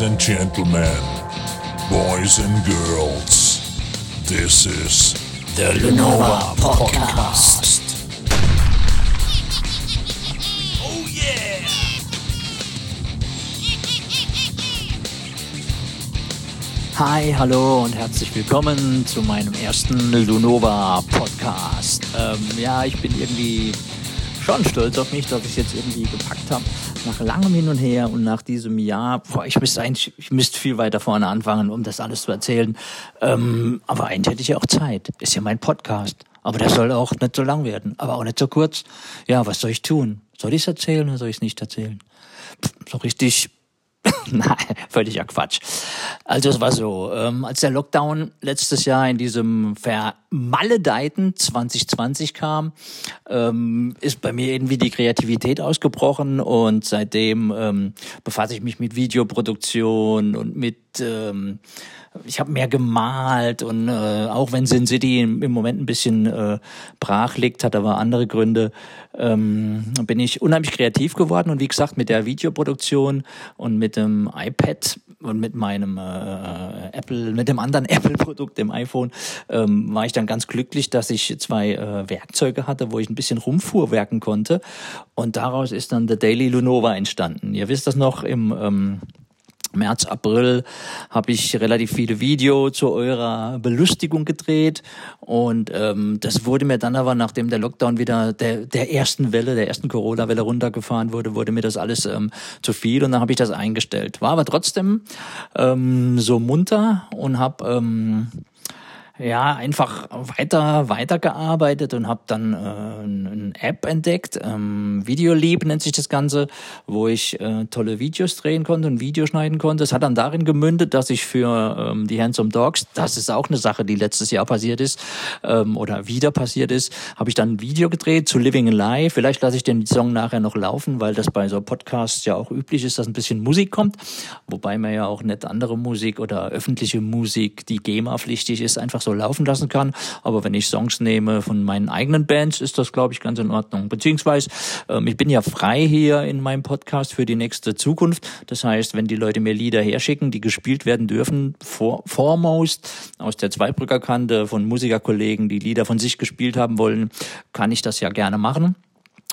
Ladies and gentlemen, boys and girls, this is the Lenova Podcast. Oh yeah! Hi, hallo und herzlich willkommen zu meinem ersten Lunova Podcast. Ähm, ja, ich bin irgendwie schon stolz auf mich, dass ich es jetzt irgendwie gepackt habe. Nach langem Hin und Her und nach diesem Jahr, boah, ich müsste eigentlich, ich müsste viel weiter vorne anfangen, um das alles zu erzählen. Ähm, aber eigentlich hätte ich ja auch Zeit. Ist ja mein Podcast. Aber der soll auch nicht so lang werden, aber auch nicht so kurz. Ja, was soll ich tun? Soll ich es erzählen oder soll ich es nicht erzählen? Pff, so richtig Nein, völliger Quatsch. Also es war so, ähm, als der Lockdown letztes Jahr in diesem vermaledeiten 2020 kam, ähm, ist bei mir irgendwie die Kreativität ausgebrochen und seitdem ähm, befasse ich mich mit Videoproduktion und mit ähm, ich habe mehr gemalt und äh, auch wenn Sin City im, Moment ein bisschen äh, brach liegt, hat aber andere Gründe, ähm, bin ich unheimlich kreativ geworden und wie gesagt mit der Videoproduktion und mit dem iPad und mit meinem äh, Apple, mit dem anderen Apple-Produkt, dem iPhone, ähm, war ich dann ganz glücklich, dass ich zwei äh, Werkzeuge hatte, wo ich ein bisschen rumfuhrwerken konnte und daraus ist dann The Daily Lunova entstanden. Ihr wisst das noch im ähm, März, April habe ich relativ viele Videos zu eurer Belustigung gedreht und ähm, das wurde mir dann aber, nachdem der Lockdown wieder der, der ersten Welle, der ersten Corona-Welle runtergefahren wurde, wurde mir das alles ähm, zu viel und dann habe ich das eingestellt. War aber trotzdem ähm, so munter und habe ähm, ja, einfach weiter, weitergearbeitet und habe dann äh, eine App entdeckt, ähm, Videolieb nennt sich das Ganze, wo ich äh, tolle Videos drehen konnte und Videos schneiden konnte. Es hat dann darin gemündet, dass ich für ähm, die Handsome Dogs, das ist auch eine Sache, die letztes Jahr passiert ist ähm, oder wieder passiert ist, habe ich dann ein Video gedreht zu Living Alive. Vielleicht lasse ich den Song nachher noch laufen, weil das bei so Podcasts ja auch üblich ist, dass ein bisschen Musik kommt, wobei man ja auch nicht andere Musik oder öffentliche Musik, die GEMA-pflichtig ist, einfach so so laufen lassen kann. Aber wenn ich Songs nehme von meinen eigenen Bands, ist das, glaube ich, ganz in Ordnung. Beziehungsweise, ähm, ich bin ja frei hier in meinem Podcast für die nächste Zukunft. Das heißt, wenn die Leute mir Lieder herschicken, die gespielt werden dürfen, for, foremost aus der Zweibrücker Kante von Musikerkollegen, die Lieder von sich gespielt haben wollen, kann ich das ja gerne machen.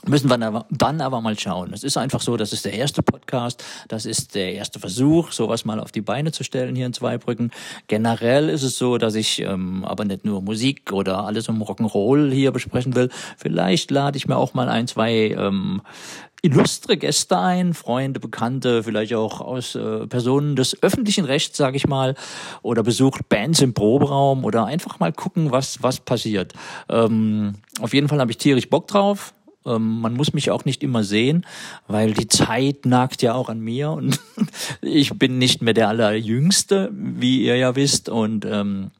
Müssen wir dann aber mal schauen. Es ist einfach so, das ist der erste Podcast, das ist der erste Versuch, sowas mal auf die Beine zu stellen hier in Zweibrücken. Generell ist es so, dass ich ähm, aber nicht nur Musik oder alles um Rock'n'Roll hier besprechen will. Vielleicht lade ich mir auch mal ein, zwei ähm, illustre Gäste ein, Freunde, Bekannte, vielleicht auch aus äh, Personen des öffentlichen Rechts, sage ich mal, oder besucht Bands im Proberaum oder einfach mal gucken, was was passiert. Ähm, auf jeden Fall habe ich tierisch Bock drauf. Ähm, man muss mich auch nicht immer sehen, weil die Zeit nagt ja auch an mir und ich bin nicht mehr der Allerjüngste, wie ihr ja wisst. Und ähm,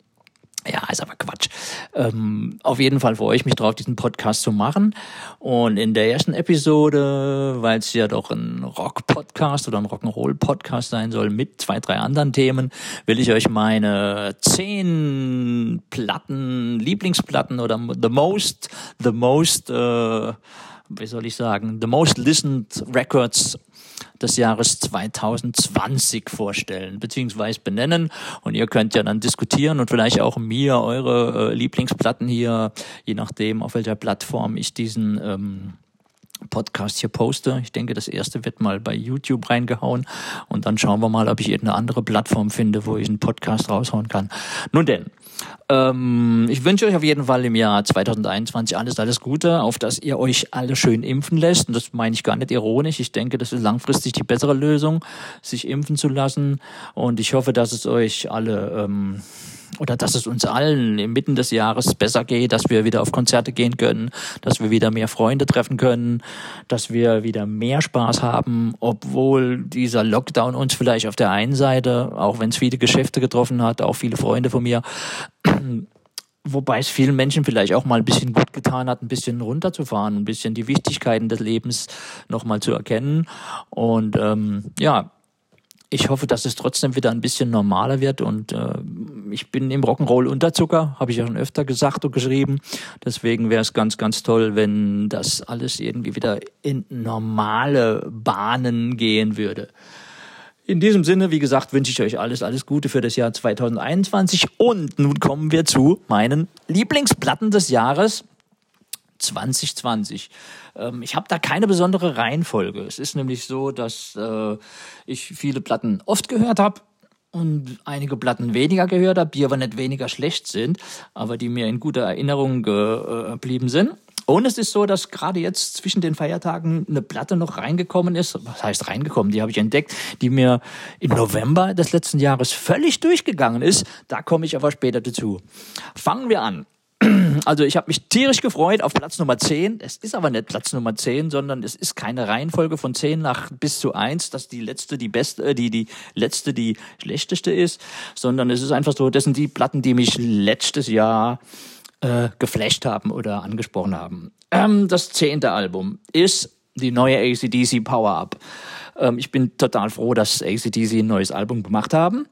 ja, ist aber Quatsch. Ähm, auf jeden Fall freue ich mich drauf, diesen Podcast zu machen. Und in der ersten Episode, weil es ja doch ein Rock-Podcast oder ein Rock'n'Roll-Podcast sein soll mit zwei, drei anderen Themen, will ich euch meine zehn Platten, Lieblingsplatten oder the most, the most, äh, wie soll ich sagen, the most listened records des Jahres 2020 vorstellen beziehungsweise benennen und ihr könnt ja dann diskutieren und vielleicht auch mir eure äh, Lieblingsplatten hier, je nachdem auf welcher Plattform ich diesen ähm, Podcast hier poste. Ich denke, das erste wird mal bei YouTube reingehauen und dann schauen wir mal, ob ich irgendeine andere Plattform finde, wo ich einen Podcast raushauen kann. Nun denn, ähm, ich wünsche euch auf jeden Fall im Jahr 2021 alles, alles Gute, auf dass ihr euch alle schön impfen lässt. Und das meine ich gar nicht ironisch. Ich denke, das ist langfristig die bessere Lösung, sich impfen zu lassen. Und ich hoffe, dass es euch alle ähm, oder dass es uns allen inmitten des Jahres besser geht, dass wir wieder auf Konzerte gehen können, dass wir wieder mehr Freunde treffen können, dass wir wieder mehr Spaß haben, obwohl dieser Lockdown uns vielleicht auf der einen Seite, auch wenn es viele Geschäfte getroffen hat, auch viele Freunde von mir, wobei es vielen Menschen vielleicht auch mal ein bisschen gut getan hat, ein bisschen runterzufahren, ein bisschen die Wichtigkeiten des Lebens nochmal zu erkennen. Und ähm, ja, ich hoffe, dass es trotzdem wieder ein bisschen normaler wird und äh, ich bin im Rock'n'Roll Unterzucker, habe ich ja schon öfter gesagt und geschrieben. Deswegen wäre es ganz, ganz toll, wenn das alles irgendwie wieder in normale Bahnen gehen würde. In diesem Sinne, wie gesagt, wünsche ich euch alles, alles Gute für das Jahr 2021. Und nun kommen wir zu meinen Lieblingsplatten des Jahres 2020. Ähm, ich habe da keine besondere Reihenfolge. Es ist nämlich so, dass äh, ich viele Platten oft gehört habe und einige Platten weniger gehört habe, die aber nicht weniger schlecht sind, aber die mir in guter Erinnerung geblieben sind. Und es ist so, dass gerade jetzt zwischen den Feiertagen eine Platte noch reingekommen ist. Was heißt reingekommen? Die habe ich entdeckt, die mir im November des letzten Jahres völlig durchgegangen ist. Da komme ich aber später dazu. Fangen wir an. Also ich habe mich tierisch gefreut auf Platz Nummer 10. Es ist aber nicht Platz Nummer 10, sondern es ist keine Reihenfolge von 10 nach bis zu 1, dass die letzte die beste, äh, die, die letzte die schlechteste ist, sondern es ist einfach so, das sind die Platten, die mich letztes Jahr äh, geflasht haben oder angesprochen haben. Ähm, das zehnte Album ist die neue ACDC Power Up. Ähm, ich bin total froh, dass ACDC ein neues Album gemacht haben.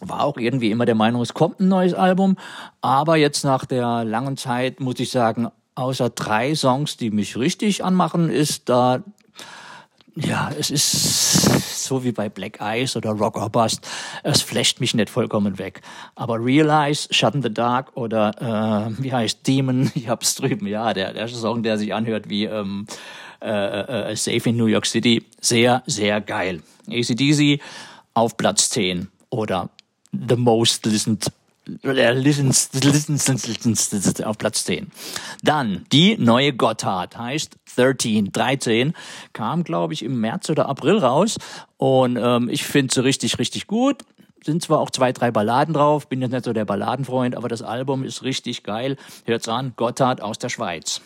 War auch irgendwie immer der Meinung, es kommt ein neues Album. Aber jetzt nach der langen Zeit muss ich sagen, außer drei Songs, die mich richtig anmachen, ist da ja, es ist so wie bei Black Eyes oder Rock or Bust. Es flasht mich nicht vollkommen weg. Aber Realize, Shut in the Dark oder äh, wie heißt Demon, ich hab's drüben, ja, der, der Song, der sich anhört wie ähm, äh, äh, äh Safe in New York City. Sehr, sehr geil. ACDC auf Platz 10 oder The Most Listened Listens, listens, listens, auf Platz 10. Dann die neue Gotthard, heißt 13, 13, kam glaube ich im März oder April raus und ähm, ich finde sie richtig, richtig gut. Sind zwar auch zwei, drei Balladen drauf, bin jetzt nicht so der Balladenfreund, aber das Album ist richtig geil. Hört's an, Gotthard aus der Schweiz.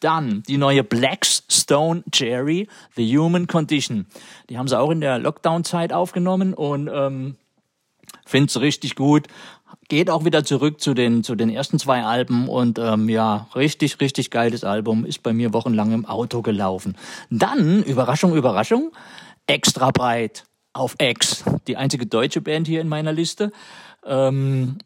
Dann die neue Blackstone Cherry, The Human Condition. Die haben sie auch in der Lockdown-Zeit aufgenommen und ähm, finde es richtig gut geht auch wieder zurück zu den, zu den ersten zwei Alben und ähm, ja, richtig, richtig geiles Album, ist bei mir wochenlang im Auto gelaufen. Dann, Überraschung, Überraschung, extra breit auf X, die einzige deutsche Band hier in meiner Liste. Ähm,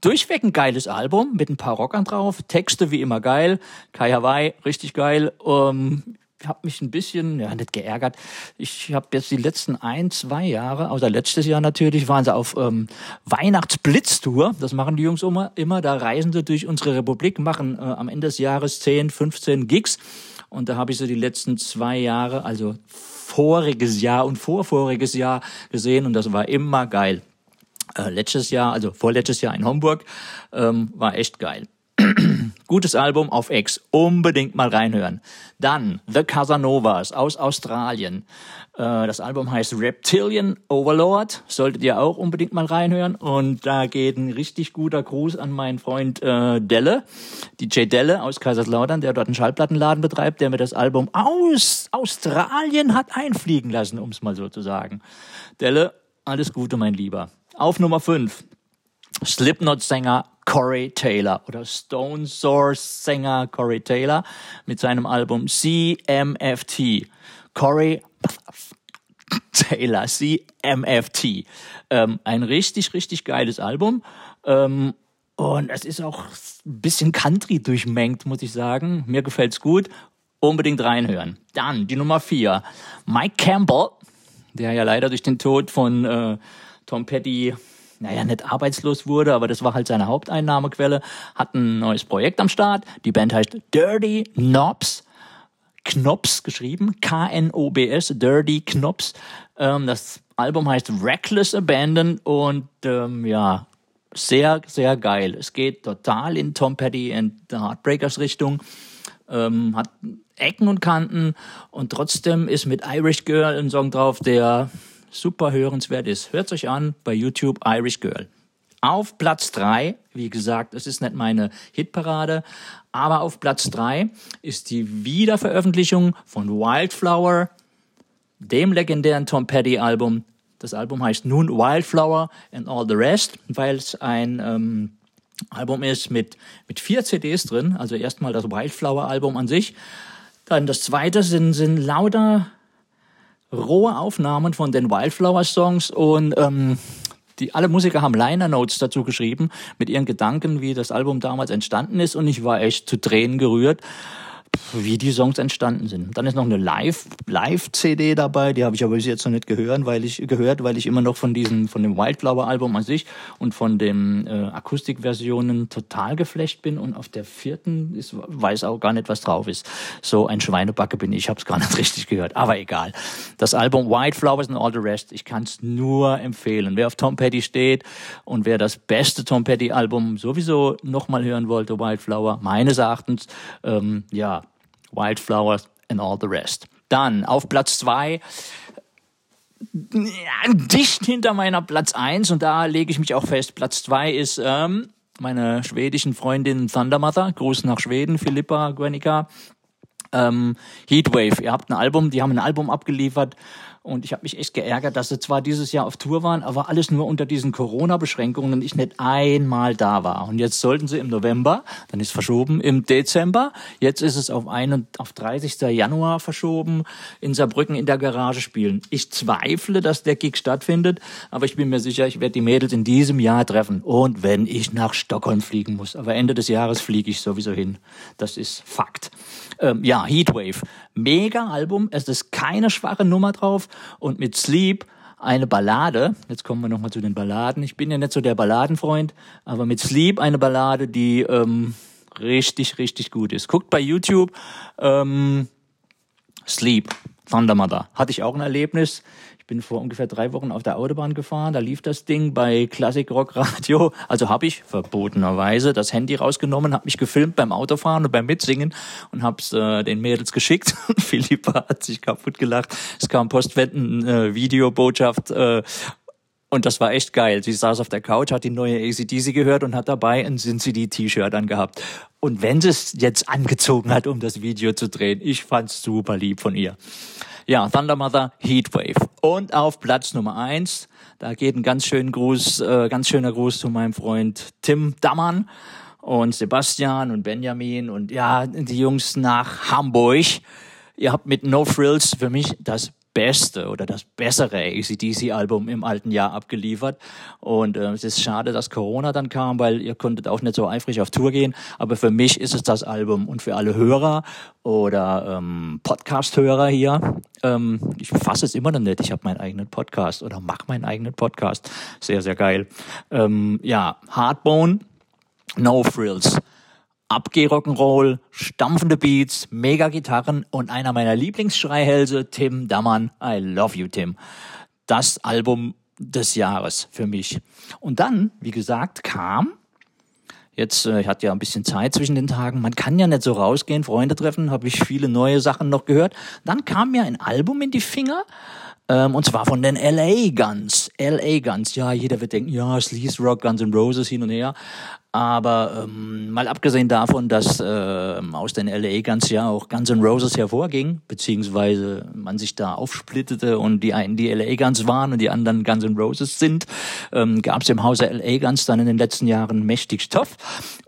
durchweg ein geiles Album mit ein paar Rockern drauf, Texte wie immer geil, Kai Hawaii, richtig geil. Ähm, habe mich ein bisschen, ja, nicht geärgert. Ich habe jetzt die letzten ein, zwei Jahre, außer letztes Jahr natürlich, waren sie auf ähm, Weihnachtsblitztour. Das machen die Jungs immer, immer. Da reisen sie durch unsere Republik, machen äh, am Ende des Jahres 10, 15 Gigs. Und da habe ich so die letzten zwei Jahre, also voriges Jahr und vorvoriges Jahr gesehen und das war immer geil. Äh, letztes Jahr, also vorletztes Jahr in Homburg, ähm, war echt geil. Gutes Album auf X. Unbedingt mal reinhören. Dann The Casanovas aus Australien. Äh, das Album heißt Reptilian Overlord. Solltet ihr auch unbedingt mal reinhören. Und da geht ein richtig guter Gruß an meinen Freund äh, Delle, DJ Delle aus Kaiserslautern, der dort einen Schallplattenladen betreibt, der mir das Album aus Australien hat einfliegen lassen, um es mal so zu sagen. Delle, alles Gute, mein Lieber. Auf Nummer 5. Slipknot-Sänger Corey Taylor oder Stone Source Sänger Corey Taylor mit seinem Album CMFT. Corey Taylor, CMFT. Ähm, ein richtig, richtig geiles Album. Ähm, und es ist auch ein bisschen Country durchmengt, muss ich sagen. Mir gefällt's gut. Unbedingt reinhören. Dann die Nummer vier. Mike Campbell, der ja leider durch den Tod von äh, Tom Petty naja, nicht arbeitslos wurde, aber das war halt seine Haupteinnahmequelle, hat ein neues Projekt am Start. Die Band heißt Dirty Knobs. Knops geschrieben, K-N-O-B-S, Dirty Knops. Ähm, das Album heißt Reckless Abandon und ähm, ja, sehr, sehr geil. Es geht total in Tom Petty and the Heartbreakers Richtung. Ähm, hat Ecken und Kanten und trotzdem ist mit Irish Girl ein Song drauf, der super hörenswert ist. Hört euch an bei YouTube Irish Girl. Auf Platz drei, wie gesagt, es ist nicht meine Hitparade, aber auf Platz drei ist die Wiederveröffentlichung von Wildflower, dem legendären Tom Petty Album. Das Album heißt nun Wildflower and All the Rest, weil es ein ähm, Album ist mit, mit vier CDs drin. Also erstmal das Wildflower Album an sich. Dann das zweite sind, sind lauter rohe Aufnahmen von den Wildflower-Songs und ähm, die, alle Musiker haben Liner Notes dazu geschrieben mit ihren Gedanken, wie das Album damals entstanden ist und ich war echt zu Tränen gerührt. Wie die Songs entstanden sind. Dann ist noch eine Live Live CD dabei, die habe ich aber bis jetzt noch nicht gehört, weil ich gehört, weil ich immer noch von diesem von dem Wildflower Album an sich und von den äh, Akustikversionen total geflecht bin und auf der vierten ist, weiß auch gar nicht was drauf ist. So ein Schweinebacke bin ich, habe es gar nicht richtig gehört, aber egal. Das Album Wildflowers and All the Rest, ich kann es nur empfehlen. Wer auf Tom Petty steht und wer das beste Tom Petty Album sowieso nochmal hören wollte, Wildflower, meines Erachtens, ähm, ja, Wildflowers and all the rest. Dann auf Platz zwei dicht hinter meiner Platz eins und da lege ich mich auch fest. Platz zwei ist ähm, meine schwedischen Freundin Thundermother. Gruß nach Schweden, Philippa Guernica. Ähm, Heatwave, ihr habt ein Album, die haben ein Album abgeliefert und ich habe mich echt geärgert, dass sie zwar dieses Jahr auf Tour waren, aber alles nur unter diesen Corona-Beschränkungen und ich nicht einmal da war. Und jetzt sollten sie im November, dann ist verschoben im Dezember, jetzt ist es auf, ein, auf 30. Januar verschoben, in Saarbrücken in der Garage spielen. Ich zweifle, dass der Gig stattfindet, aber ich bin mir sicher, ich werde die Mädels in diesem Jahr treffen. Und wenn ich nach Stockholm fliegen muss, aber Ende des Jahres fliege ich sowieso hin. Das ist Fakt. Ähm, ja, Heatwave. Mega Album. Es ist keine schwache Nummer drauf. Und mit Sleep eine Ballade. Jetzt kommen wir nochmal zu den Balladen. Ich bin ja nicht so der Balladenfreund, aber mit Sleep eine Ballade, die ähm, richtig, richtig gut ist. Guckt bei YouTube ähm, Sleep, Thunder Mother. Hatte ich auch ein Erlebnis bin vor ungefähr drei Wochen auf der Autobahn gefahren, da lief das Ding bei Classic Rock Radio. Also habe ich verbotenerweise das Handy rausgenommen, habe mich gefilmt beim Autofahren und beim Mitsingen und habe es äh, den Mädels geschickt. Philippa hat sich kaputt gelacht. Es kam postwendend äh, Videobotschaft äh, und das war echt geil. Sie saß auf der Couch, hat die neue ACDC gehört und hat dabei ein Sin City T-Shirt angehabt. Und wenn sie es jetzt angezogen hat, um das Video zu drehen, ich fand's super lieb von ihr. Ja, Thunder Mother Heatwave. Und auf Platz Nummer eins, da geht ein ganz schönen Gruß, äh, ganz schöner Gruß zu meinem Freund Tim Dammann und Sebastian und Benjamin und ja, die Jungs nach Hamburg. Ihr habt mit No Frills für mich das beste oder das bessere ACDC-Album im alten Jahr abgeliefert. Und äh, es ist schade, dass Corona dann kam, weil ihr konntet auch nicht so eifrig auf Tour gehen. Aber für mich ist es das Album und für alle Hörer oder ähm, Podcast-Hörer hier. Ähm, ich fasse es immer noch nicht. Ich habe meinen eigenen Podcast oder mache meinen eigenen Podcast. Sehr, sehr geil. Ähm, ja, Hardbone, No Frills. Abgeh-Rock'n'Roll, stampfende Beats, mega Gitarren und einer meiner Lieblingsschreihälse, Tim Dammann. I love you, Tim. Das Album des Jahres für mich. Und dann, wie gesagt, kam Jetzt, äh, ich hatte ja ein bisschen Zeit zwischen den Tagen. Man kann ja nicht so rausgehen, Freunde treffen, habe ich viele neue Sachen noch gehört. Dann kam mir ein Album in die Finger, ähm, und zwar von den LA Guns. LA Guns, ja, jeder wird denken, ja, Sleaze Rock, Guns N' Roses hin und her. Aber ähm, mal abgesehen davon, dass äh, aus den LA Guns ja auch Guns N' Roses hervorging, beziehungsweise man sich da aufsplittete und die einen die LA Guns waren und die anderen Guns N' Roses sind, ähm, gab es im Hause LA Guns dann in den letzten Jahren mächtig Stoff.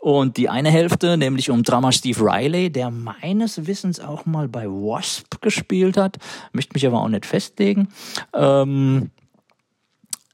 Und die eine Hälfte, nämlich um Drummer Steve Riley, der meines Wissens auch mal bei Wasp gespielt hat, möchte mich aber auch nicht festlegen. Ähm,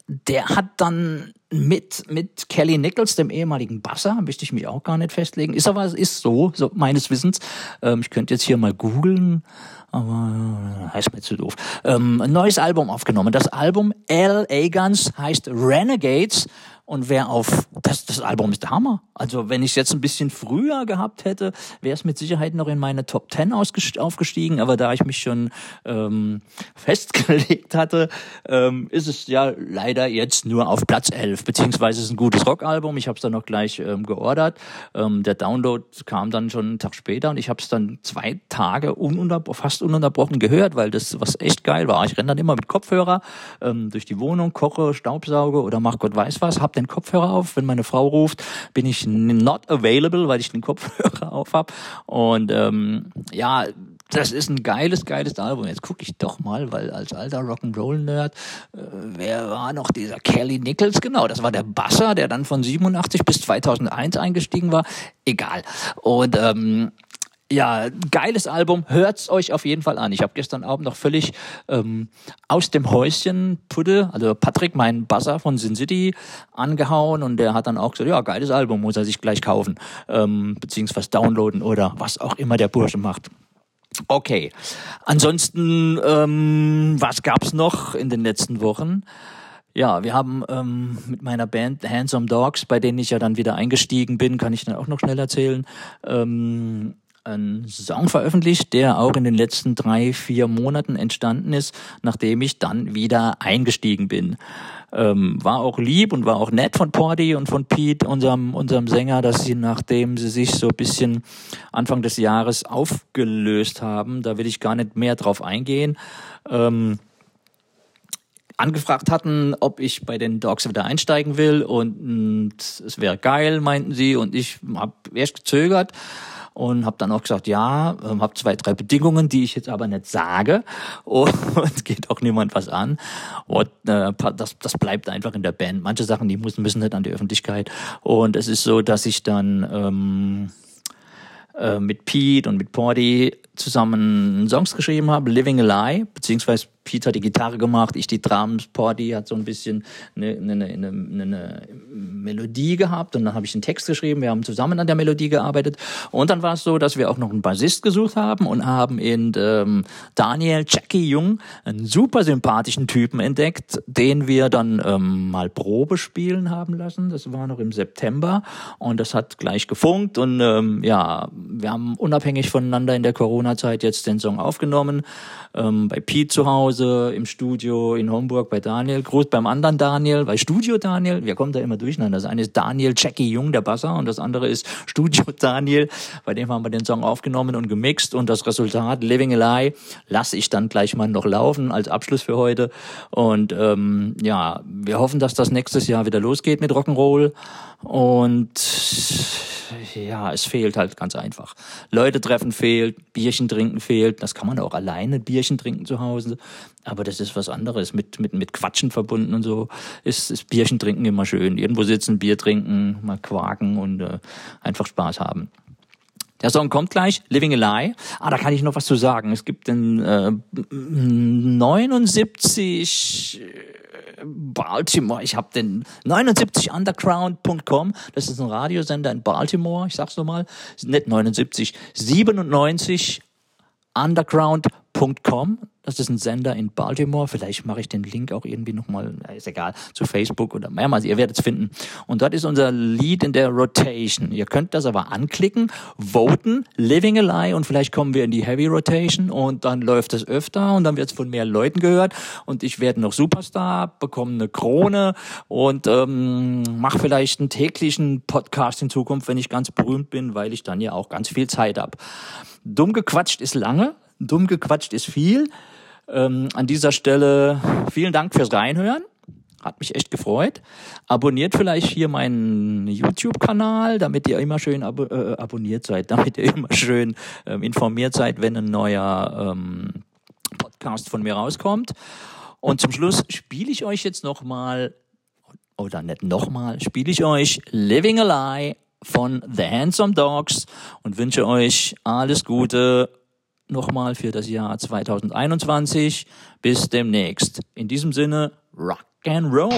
der hat dann mit, mit Kelly Nichols, dem ehemaligen Basser, möchte ich mich auch gar nicht festlegen. Ist aber, ist so, so meines Wissens. Ähm, ich könnte jetzt hier mal googeln, aber äh, heißt mir zu doof. Ähm, ein neues Album aufgenommen. Das Album L.A. Guns heißt Renegades und wer auf das, das Album ist der Hammer. Also wenn ich es jetzt ein bisschen früher gehabt hätte, wäre es mit Sicherheit noch in meine Top Ten aufgestiegen. Aber da ich mich schon ähm, festgelegt hatte, ähm, ist es ja leider jetzt nur auf Platz 11. Beziehungsweise es ist ein gutes Rockalbum. Ich habe es dann noch gleich ähm, geordert. Ähm, der Download kam dann schon einen Tag später und ich habe es dann zwei Tage ununterbro fast ununterbrochen gehört, weil das was echt geil war. Ich renne dann immer mit Kopfhörer ähm, durch die Wohnung, koche, staubsauge oder mach Gott weiß was, hab den Kopfhörer auf. Wenn meine Frau ruft, bin ich not available, weil ich den Kopfhörer auf habe. Und ähm, ja, das ist ein geiles, geiles Album. Jetzt gucke ich doch mal, weil als alter Rock'n'Roll-Nerd, äh, wer war noch dieser Kelly Nichols? Genau, das war der Basser, der dann von 87 bis 2001 eingestiegen war. Egal. Und ähm, ja, geiles Album. Hört's euch auf jeden Fall an. Ich habe gestern Abend noch völlig ähm, aus dem Häuschen Puddel, also Patrick, mein Buzzer von Sin City, angehauen und der hat dann auch gesagt, ja, geiles Album, muss er sich gleich kaufen, ähm, beziehungsweise downloaden oder was auch immer der Bursche macht. Okay. Ansonsten, ähm, was gab's noch in den letzten Wochen? Ja, wir haben ähm, mit meiner Band Handsome Dogs, bei denen ich ja dann wieder eingestiegen bin, kann ich dann auch noch schnell erzählen, ähm, einen Song veröffentlicht, der auch in den letzten drei, vier Monaten entstanden ist, nachdem ich dann wieder eingestiegen bin. Ähm, war auch lieb und war auch nett von Porty und von Pete, unserem, unserem Sänger, dass sie, nachdem sie sich so ein bisschen Anfang des Jahres aufgelöst haben, da will ich gar nicht mehr drauf eingehen, ähm, angefragt hatten, ob ich bei den Dogs wieder einsteigen will und, und es wäre geil, meinten sie und ich habe erst gezögert und habe dann auch gesagt, ja, ähm, habe zwei, drei Bedingungen, die ich jetzt aber nicht sage und, geht auch niemand was an. Und äh, das, das bleibt einfach in der Band. Manche Sachen, die müssen, müssen nicht an die Öffentlichkeit. Und es ist so, dass ich dann ähm, äh, mit Pete und mit Porty zusammen Songs geschrieben habe, Living a Lie, beziehungsweise Pete hat die Gitarre gemacht, ich die Drums, Porty hat so ein bisschen eine, eine, eine, eine Melodie gehabt und dann habe ich einen Text geschrieben, wir haben zusammen an der Melodie gearbeitet. Und dann war es so, dass wir auch noch einen Bassist gesucht haben und haben in ähm, Daniel Jackie Jung einen super sympathischen Typen entdeckt, den wir dann ähm, mal Probe spielen haben lassen, das war noch im September und das hat gleich gefunkt und ähm, ja, wir haben unabhängig voneinander in der Corona-Zeit jetzt den Song aufgenommen, ähm, bei Pete zu Hause, im Studio in Homburg bei Daniel, groß beim anderen Daniel, bei Studio Daniel, wir kommen da immer durcheinander. Das eine ist Daniel Jackie Jung, der Basser, und das andere ist Studio Daniel, bei dem haben wir den Song aufgenommen und gemixt und das Resultat Living a Lie lasse ich dann gleich mal noch laufen als Abschluss für heute. Und ähm, ja, wir hoffen, dass das nächstes Jahr wieder losgeht mit Rock'n'Roll und ja, es fehlt halt ganz einfach. Leute treffen fehlt, Bierchen trinken fehlt. Das kann man auch alleine Bierchen trinken zu Hause. Aber das ist was anderes. Mit, mit, mit Quatschen verbunden und so ist, ist Bierchen trinken immer schön. Irgendwo sitzen, Bier trinken, mal quaken und äh, einfach Spaß haben. Der Song kommt gleich, Living a Lie. Ah, da kann ich noch was zu sagen. Es gibt den äh, 79 Baltimore. Ich habe den 79underground.com. Das ist ein Radiosender in Baltimore. Ich sag's nochmal. Nicht 79, 97 underground.com. Das ist ein Sender in Baltimore. Vielleicht mache ich den Link auch irgendwie nochmal, ist egal, zu Facebook oder mehrmals. Ihr werdet es finden. Und dort ist unser Lied in der Rotation. Ihr könnt das aber anklicken, voten, Living a Lie und vielleicht kommen wir in die Heavy Rotation und dann läuft es öfter und dann wird es von mehr Leuten gehört und ich werde noch Superstar, bekomme eine Krone und ähm, mache vielleicht einen täglichen Podcast in Zukunft, wenn ich ganz berühmt bin, weil ich dann ja auch ganz viel Zeit habe. Dumm gequatscht ist lange, dumm gequatscht ist viel. Ähm, an dieser Stelle vielen Dank fürs Reinhören. Hat mich echt gefreut. Abonniert vielleicht hier meinen YouTube-Kanal, damit ihr immer schön abo äh, abonniert seid, damit ihr immer schön ähm, informiert seid, wenn ein neuer ähm, Podcast von mir rauskommt. Und zum Schluss spiele ich euch jetzt nochmal, oder nicht nochmal, spiele ich euch Living a Lie von The Handsome Dogs und wünsche euch alles Gute nochmal für das Jahr 2021. Bis demnächst. In diesem Sinne, Rock and Roll.